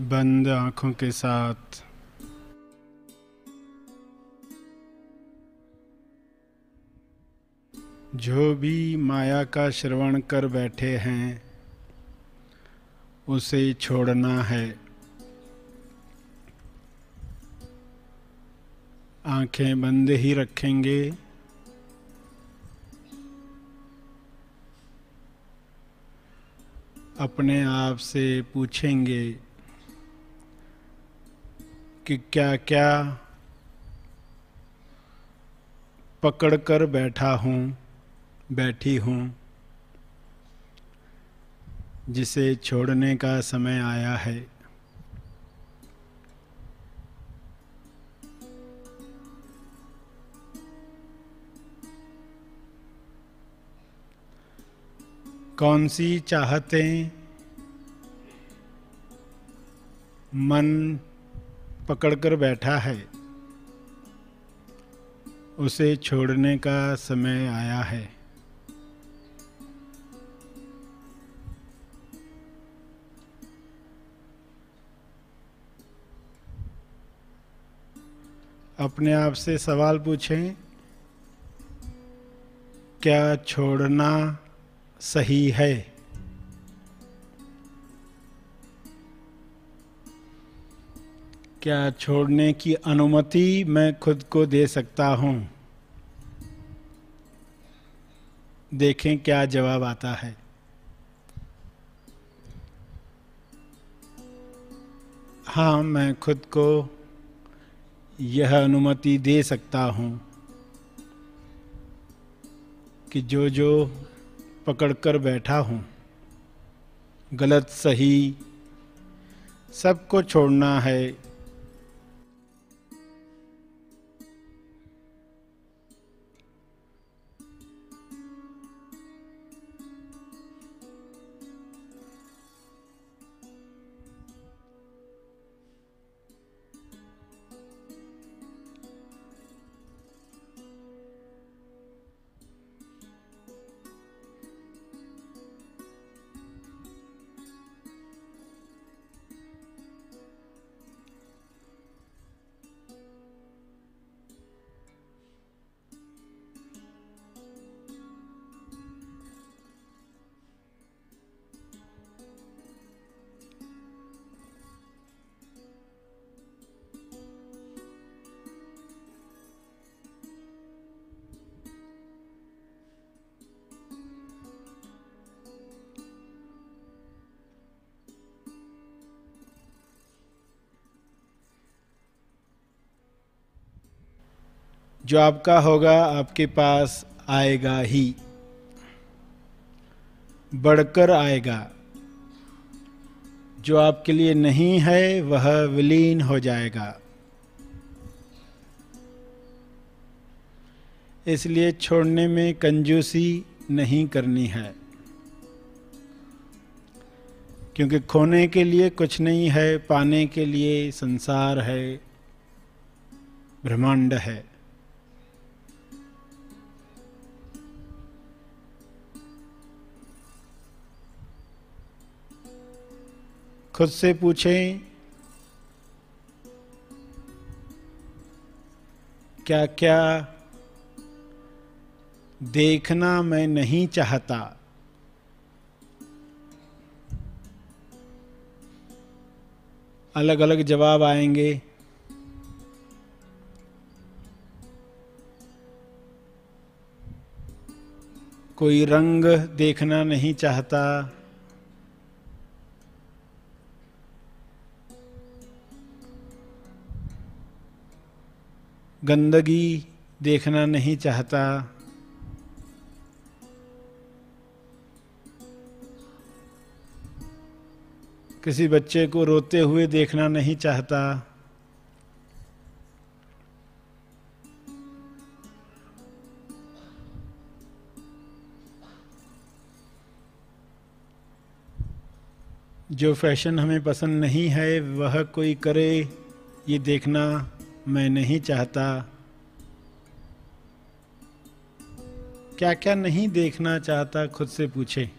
बंद आँखों के साथ। जो भी माया का श्रवण कर बैठे हैं, उसे छोड़ना है। आँखें बंद ही रखेंगे। अपने आप से पूछेंगे कि क्या क्या पकड़ कर बैठा हूँ, बैठी हूँ, जिसे छोड़ने का समय आया है। कौन सी चाहतें मन पकड़कर बैठा है। उसे छोड़ने का समय आया है। अपने आप से सवाल पूछें, क्या छोड़ना सही है? क्या छोड़ने की अनुमति मैं खुद को दे सकता हूँ? देखें क्या जवाब आता है। हाँ मैं खुद को यह अनुमति दे सकता हूँ कि जो जो पकड़कर बैठा हूँ, गलत, सही सबको छोड़ना है। जो आपका होगा, आपके पास आएगा ही। बढ़कर आएगा। जो आपके लिए नहीं है, वह विलीन हो जाएगा। इसलिए छोड़ने में कंजूसी नहीं करनी है। क्योंकि खोने के लिए कुछ नहीं है, पाने के लिए संसार है, ब्रह्मांड है। खुद से पूछें क्या क्या देखना मैं नहीं चाहता? अलग अलग जवाब आएँगे। कोई रंग देखना नहीं चाहता। गंदगी देखना नहीं चाहता। किसी बच्चे को रोते हुए देखना नहीं चाहता। जो फ़ैशन हमें पसंद नहीं है, वह कोई करे ये देखना। मैं नहीं चाहता। क्या क्या नहीं देखना चाहता, खुद से पूछे।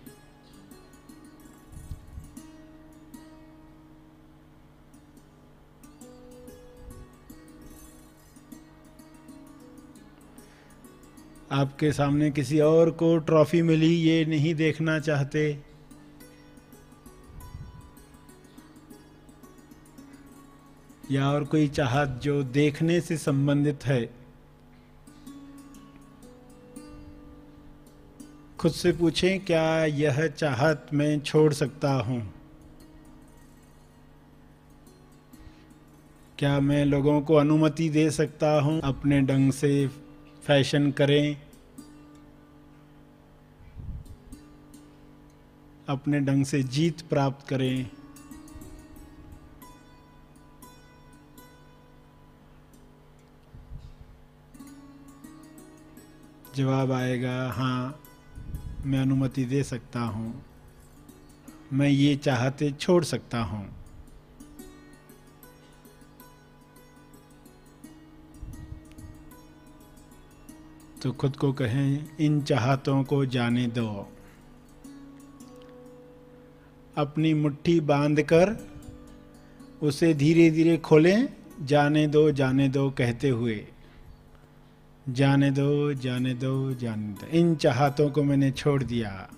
आपके सामने किसी और को ट्रॉफी मिली, ये नहीं देखना चाहते। या और कोई चाहत जो देखने से संबंधित है। खुद से पूछें, क्या यह चाहत मैं छोड़ सकता हूँ? क्या मैं लोगों को अनुमति दे सकता हूँ? अपने ढंग से फ़ैशन करें। अपने ढंग से जीत प्राप्त करें। जवाब आएगा हाँ मैं अनुमति दे सकता हूँ। मैं ये चाहते छोड़ सकता हूँ। तो खुद को कहें, इन चाहतों को जाने दो। अपनी मुट्ठी बांधकर उसे धीरे धीरे खोलें, जाने दो जाने दो, कहते हुए। जाने दो जाने दो जाने दो। इन चाहतों को मैंने छोड़ दिया।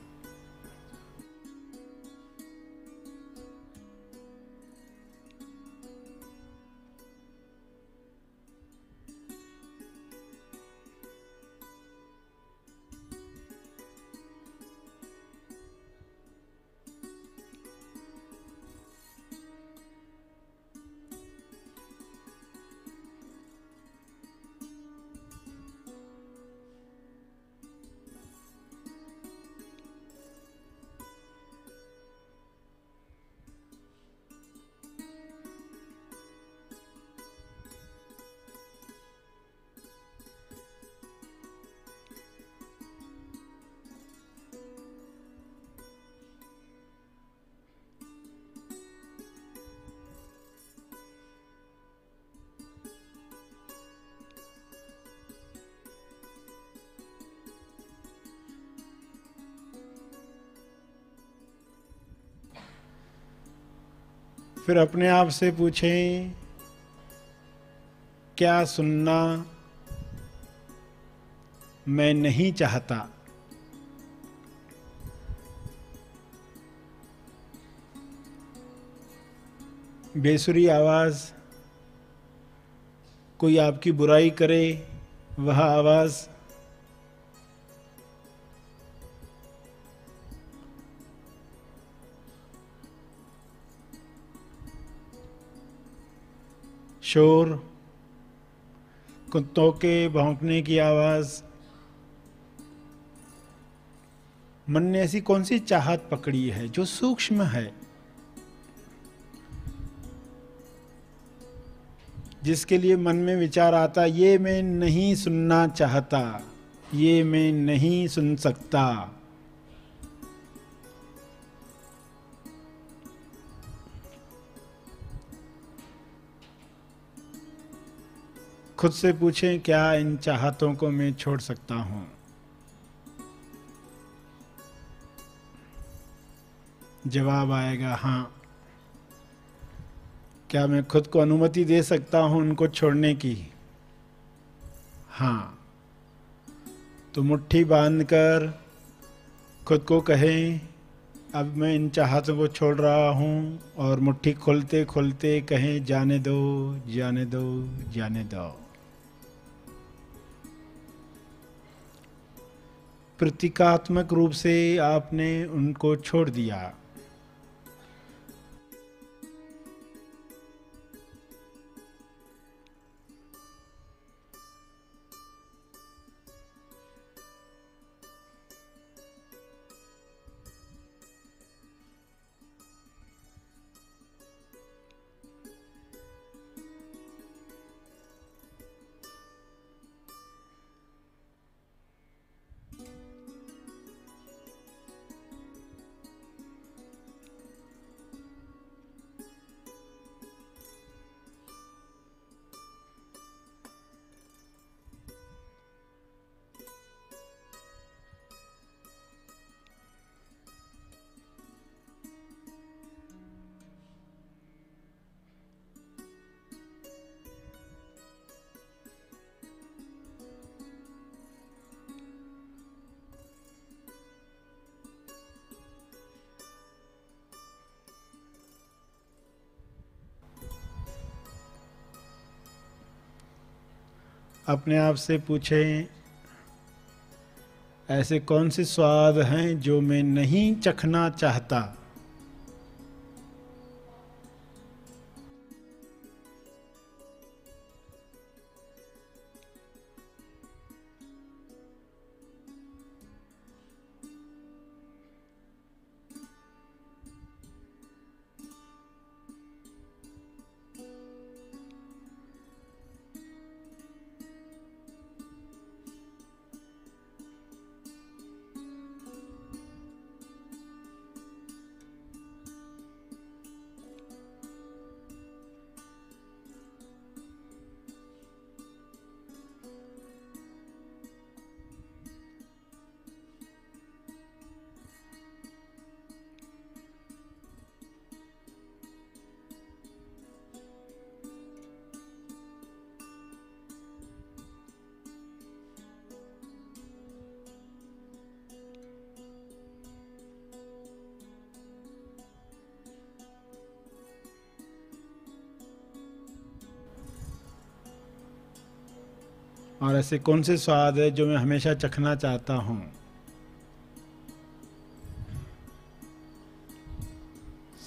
फिर अपने आप से पूछें, क्या सुनना मैं नहीं चाहता? बेसुरी आवाज़, कोई आपकी बुराई करे, वह आवाज़ शोर कुत्तों के भौंकने की आवाज़। मन ने ऐसी कौन सी चाहत पकड़ी है जो सूक्ष्म है? जिसके लिए मन में विचार आता, ये मैं नहीं सुनना चाहता, ये मैं नहीं सुन सकता। खुद से पूछें, क्या इन चाहतों को मैं छोड़ सकता हूँ? जवाब आएगा हाँ। क्या मैं खुद को अनुमति दे सकता हूँ उनको छोड़ने की? हाँ। तो मुट्ठी बांधकर खुद को कहें, अब मैं इन चाहतों को छोड़ रहा हूँ और मुट्ठी खोलते खोलते कहें, जाने दो जाने दो जाने दो। प्रतीकात्मक रूप से आपने उनको छोड़ दिया। अपने आप से पूछें ऐसे कौन से स्वाद हैं जो मैं नहीं चखना चाहता? और ऐसे कौन से स्वाद है जो मैं हमेशा चखना चाहता हूँ?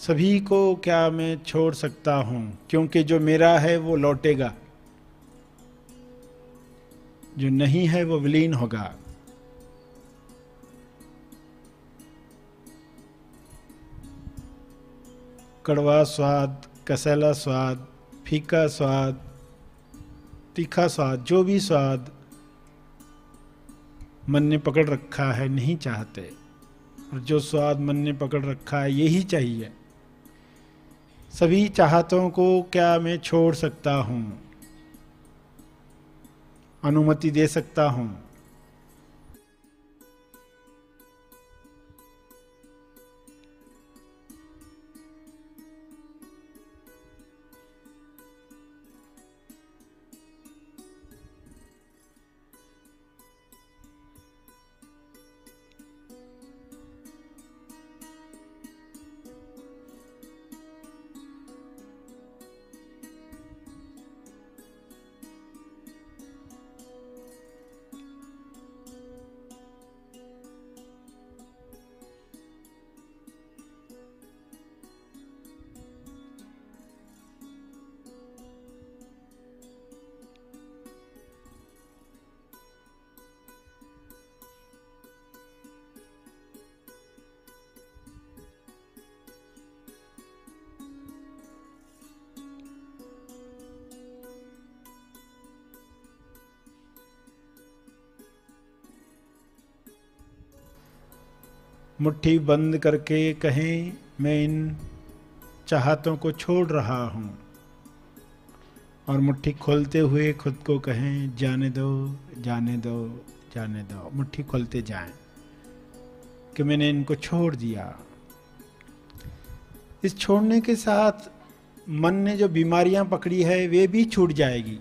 सभी को क्या मैं छोड़ सकता हूँ? क्योंकि जो मेरा है वो लौटेगा। जो नहीं है वो विलीन होगा। कड़वा स्वाद, कसैला स्वाद, फीका स्वाद तीखा स्वाद, जो भी स्वाद मन ने पकड़ रखा है, नहीं चाहते। और जो स्वाद मन ने पकड़ रखा है, यही चाहिए। सभी चाहतों को क्या मैं छोड़ सकता हूँ? अनुमति दे सकता हूँ? मुट्ठी बंद करके कहें, मैं इन चाहतों को छोड़ रहा हूँ। और मुट्ठी खोलते हुए खुद को कहें, जाने दो जाने दो जाने दो। मुट्ठी खोलते जाएँ कि मैंने इनको छोड़ दिया। इस छोड़ने के साथ मन ने जो बीमारियाँ पकड़ी है, वे भी छूट जाएगी।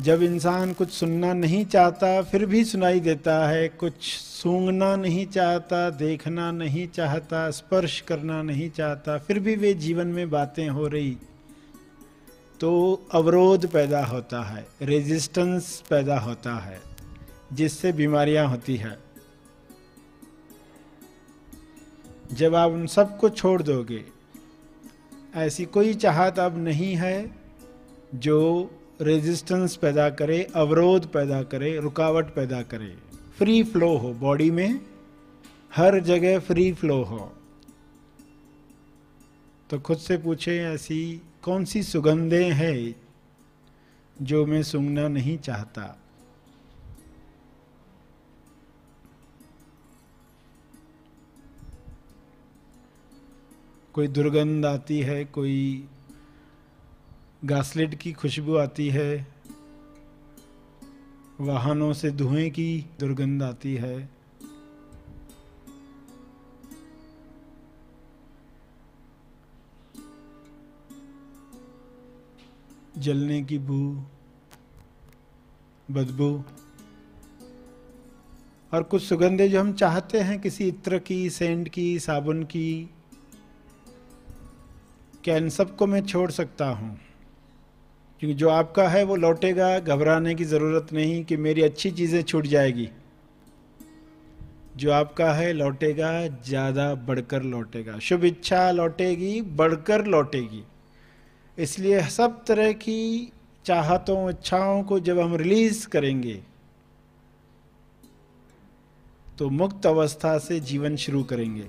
जब इंसान कुछ सुनना नहीं चाहता, फिर भी सुनाई देता है। कुछ सूंघना नहीं चाहता, देखना नहीं चाहता, स्पर्श करना नहीं चाहता, फिर भी वे जीवन में बातें हो रही। तो अवरोध पैदा होता है रेजिस्टेंस पैदा होता है, जिससे बीमारियाँ होती है। जब आप उन सबको छोड़ दोगे, ऐसी कोई चाहत अब नहीं है जो रेजिस्टेंस पैदा करे, अवरोध पैदा करे, रुकावट पैदा करे। फ्री फ्लो हो बॉडी में हर जगह फ्री फ्लो हो। तो खुद से पूछे, ऐसी कौन सी सुगंधें हैं जो मैं सूंघना नहीं चाहता? कोई दुर्गंध आती है, कोई गासलेट की खुशबू आती है, वाहनों से धुएँ की दुर्गंध आती है। जलने की बू, बदबू, और कुछ सुगंधें जो हम चाहते हैं, किसी इत्र की, सेंट की, साबुन की, क्या इन सबको मैं छोड़ सकता हूँ? क्योंकि जो आपका है वो लौटेगा, घबराने की ज़रूरत नहीं कि मेरी अच्छी चीज़ें छूट जाएगी। जो आपका है लौटेगा, ज़्यादा बढ़कर लौटेगा। शुभ इच्छा लौटेगी, बढ़कर लौटेगी। इसलिए सब तरह की चाहतों, इच्छाओं को जब हम रिलीज़ करेंगे तो मुक्त अवस्था से जीवन शुरू करेंगे।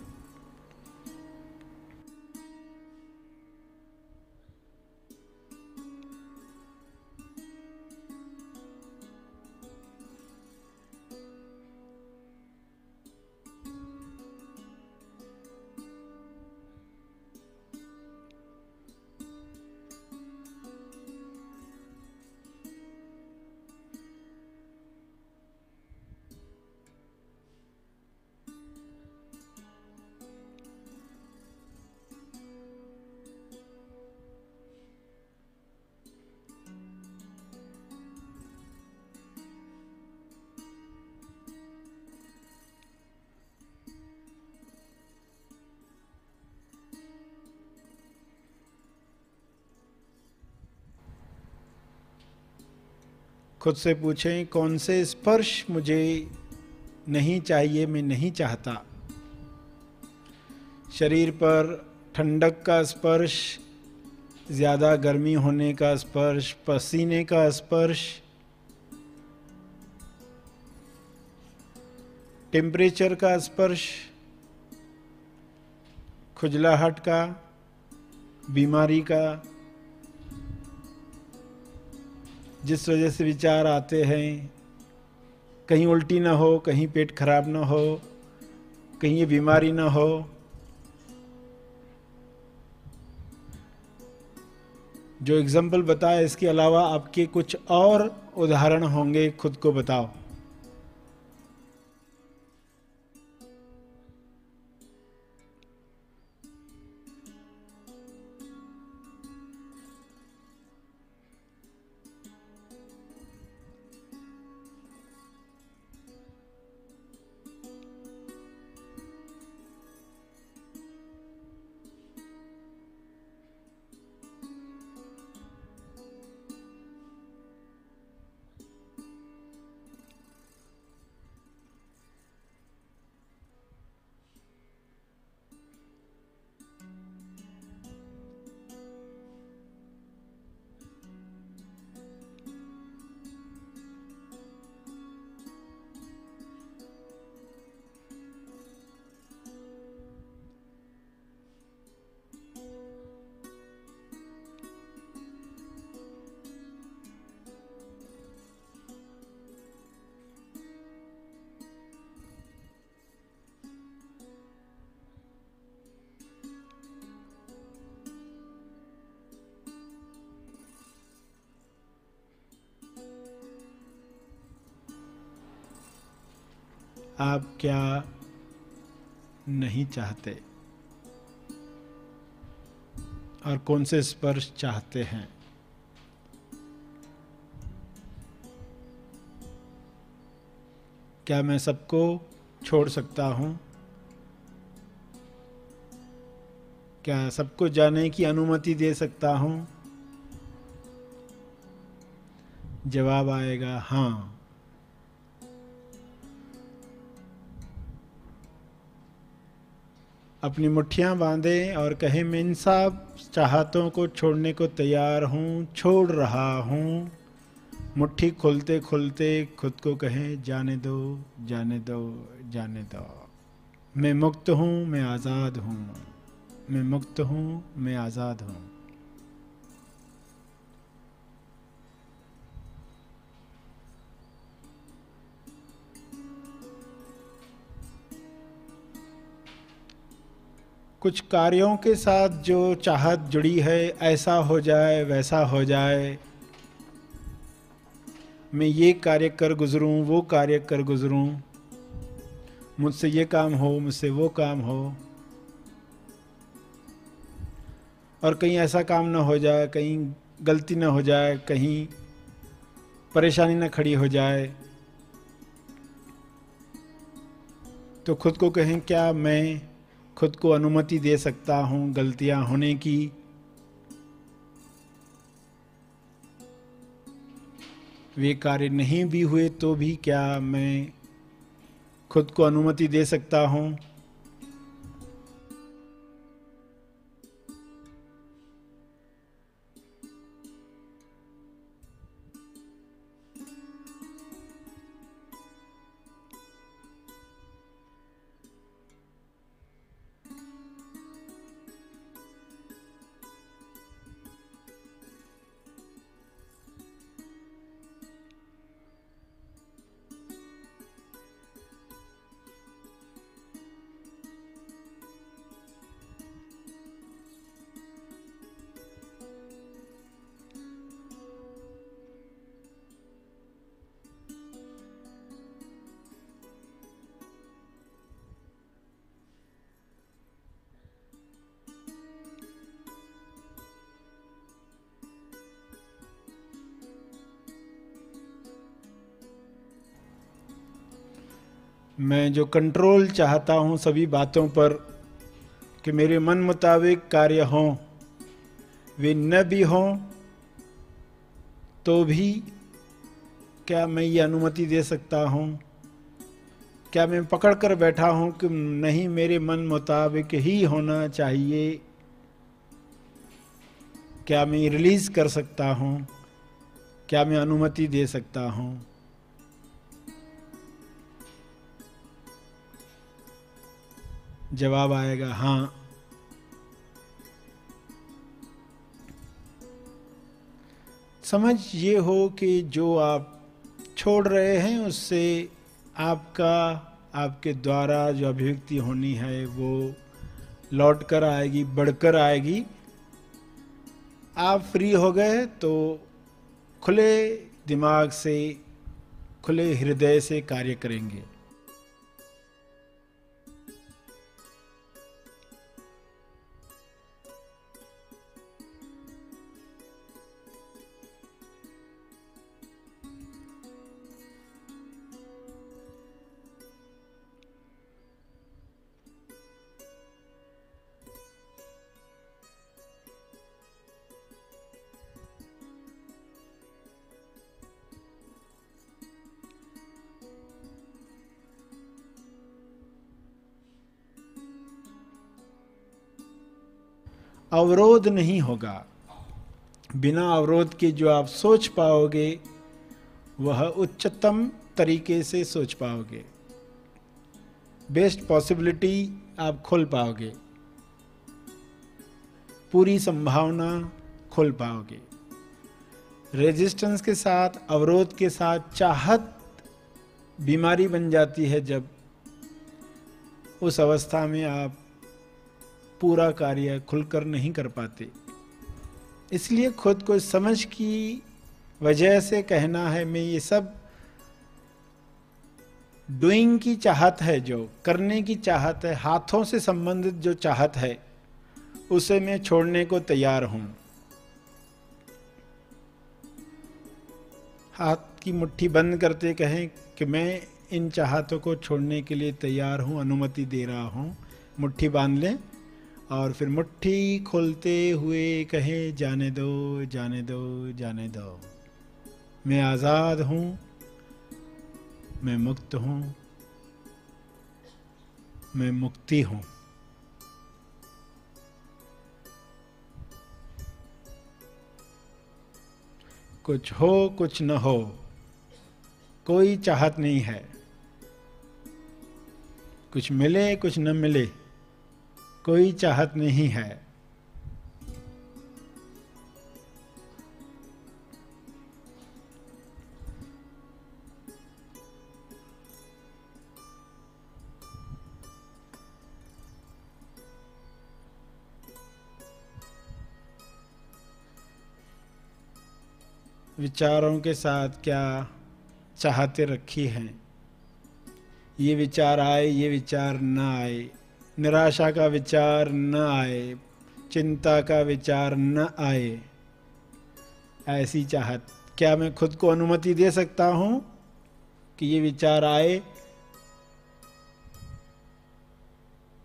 खुद से पूछें, कौन से स्पर्श मुझे नहीं चाहिए, मैं नहीं चाहता? शरीर पर ठंडक का स्पर्श, ज़्यादा गर्मी होने का स्पर्श, पसीने का स्पर्श। टेम्परेचर का स्पर्श, खुजलाहट का, बीमारी का जिस वजह से विचार आते हैं, कहीं उल्टी ना हो, कहीं पेट खराब ना हो, कहीं ये बीमारी ना हो, जो एग्ज़ाम्पल बताया, इसके अलावा आपके कुछ और उदाहरण होंगे, खुद को बताओ। आप क्या नहीं चाहते? और कौन से स्पर्श चाहते हैं? क्या मैं सबको छोड़ सकता हूँ? क्या सबको जाने की अनुमति दे सकता हूँ? जवाब आएगा हाँ। अपनी मुठ्ठियाँ बांधे और कहें, मैं इन सब चाहतों को छोड़ने को तैयार हूँ, छोड़ रहा हूँ। मुट्ठी खोलते खोलते खुद को कहें, जाने दो जाने दो जाने दो। मैं मुक्त हूँ, मैं आज़ाद हूँ, मैं मुक्त हूँ, मैं आज़ाद हूँ। कुछ कार्यों के साथ जो चाहत जुड़ी है, ऐसा हो जाए, वैसा हो जाए। मैं ये कार्य कर गुजरूं, वो कार्य कर गुजरूं। मुझसे ये काम हो, मुझसे वो काम हो। और कहीं ऐसा काम ना हो जाए, कहीं गलती ना हो जाए, कहीं परेशानी ना खड़ी हो जाए। तो खुद को कहें, क्या मैं खुद को अनुमति दे सकता हूँ गलतियाँ होने की। वे कार्य नहीं भी हुए तो भी क्या मैं खुद को अनुमति दे सकता हूँ? मैं जो कंट्रोल चाहता हूँ सभी बातों पर कि मेरे मन मुताबिक कार्य हों, वे न भी हों तो भी क्या मैं ये अनुमति दे सकता हूँ? क्या मैं पकड़ कर बैठा हूँ कि नहीं मेरे मन मुताबिक ही होना चाहिए? क्या मैं रिलीज़ कर सकता हूँ? क्या मैं अनुमति दे सकता हूँ? जवाब आएगा हाँ। समझ ये हो कि जो आप छोड़ रहे हैं, उससे आपका, आपके द्वारा जो अभिव्यक्ति होनी है, वो लौट कर आएगी, बढ़कर आएगी। आप फ्री हो गए तो खुले दिमाग से, खुले हृदय से कार्य करेंगे। अवरोध नहीं होगा। बिना अवरोध के जो आप सोच पाओगे, वह उच्चतम तरीके से सोच पाओगे। बेस्ट पॉसिबिलिटी आप खोल पाओगे। पूरी संभावना खोल पाओगे। रेजिस्टेंस के साथ, अवरोध के साथ चाहत बीमारी बन जाती है जब उस अवस्था में आप पूरा कार्य खुलकर नहीं कर पाते। इसलिए खुद को समझ की वजह से कहना है, मैं ये सब डूइंग की चाहत है जो, करने की चाहत है, हाथों से संबंधित जो चाहत है, उसे मैं छोड़ने को तैयार हूँ। हाथ की मुट्ठी बंद करते कहें कि मैं इन चाहतों को छोड़ने के लिए तैयार हूँ, अनुमति दे रहा हूँ। मुट्ठी बाँध लें। और फिर मुट्ठी खोलते हुए कहे, जाने दो जाने दो जाने दो। मैं आज़ाद हूँ, मैं मुक्त हूँ, मैं मुक्ति हूँ। कुछ हो, कुछ न हो, कोई चाहत नहीं है। कुछ मिले, कुछ न मिले कोई चाहत नहीं है। विचारों के साथ क्या चाहते रखी हैं? ये विचार आए, ये विचार ना आए। निराशा का विचार न आए, चिंता का विचार न आए। ऐसी चाहत, क्या मैं खुद को अनुमति दे सकता हूँ कि ये विचार आए?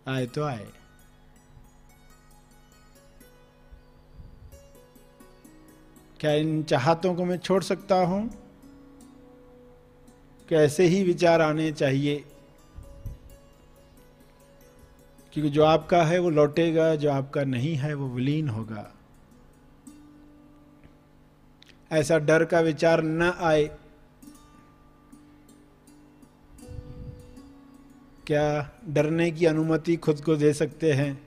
आए तो आए। क्या इन चाहतों को मैं छोड़ सकता हूँ? कैसे ही विचार आने चाहिए क्योंकि जो आपका है वो लौटेगा, जो आपका नहीं है वो विलीन होगा। ऐसा डर का विचार न आए। क्या डरने की अनुमति खुद को दे सकते हैं?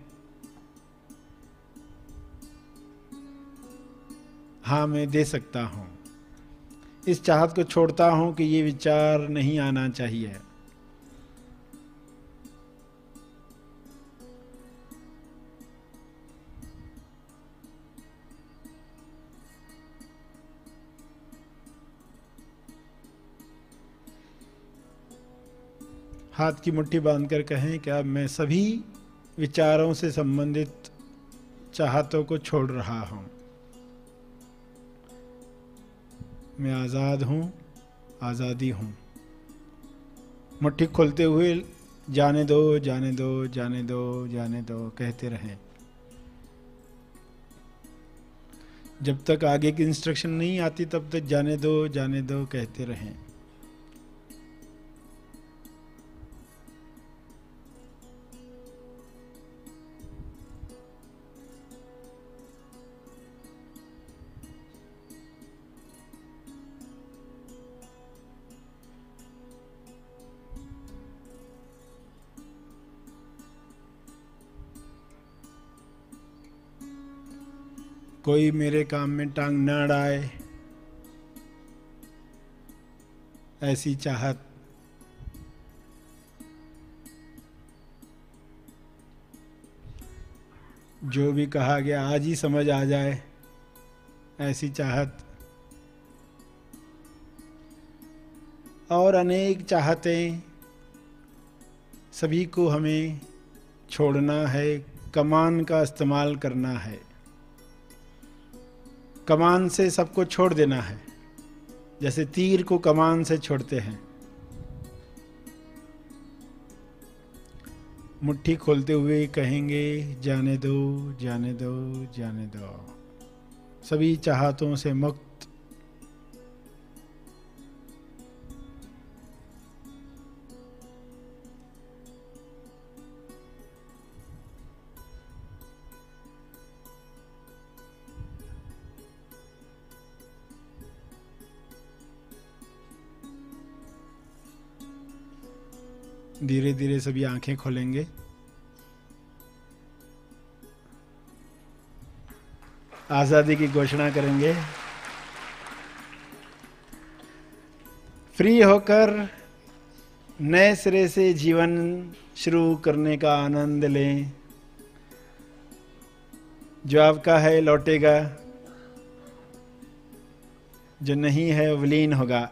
हाँ मैं दे सकता हूँ। इस चाहत को छोड़ता हूँ कि ये विचार नहीं आना चाहिए। हाथ की मुट्ठी बांधकर कहें क्या मैं सभी विचारों से संबंधित चाहतों को छोड़ रहा हूँ। मैं आज़ाद हूँ, आज़ादी हूँ। मुट्ठी खोलते हुए जाने दो जाने दो जाने दो जाने दो, कहते रहें। जब तक आगे की इंस्ट्रक्शन नहीं आती, तब तक जाने दो जाने दो, कहते रहें। कोई मेरे काम में टांग न अड़ाए ऐसी चाहत। जो भी कहा गया, आज ही समझ आ जाए। ऐसी चाहत। और अनेक चाहतें सभी को हमें छोड़ना है, कमान का इस्तेमाल करना है। कमान से सबको छोड़ देना है। जैसे तीर को कमान से छोड़ते हैं। मुट्ठी खोलते हुए कहेंगे, जाने दो जाने दो जाने दो। सभी चाहतों से मुक्त धीरे धीरे सभी आँखें खोलेंगे। आज़ादी की घोषणा करेंगे। फ्री होकर नए सिरे से जीवन शुरू करने का आनंद लें। जो आपका है, लौटेगा। जो नहीं है विलीन होगा।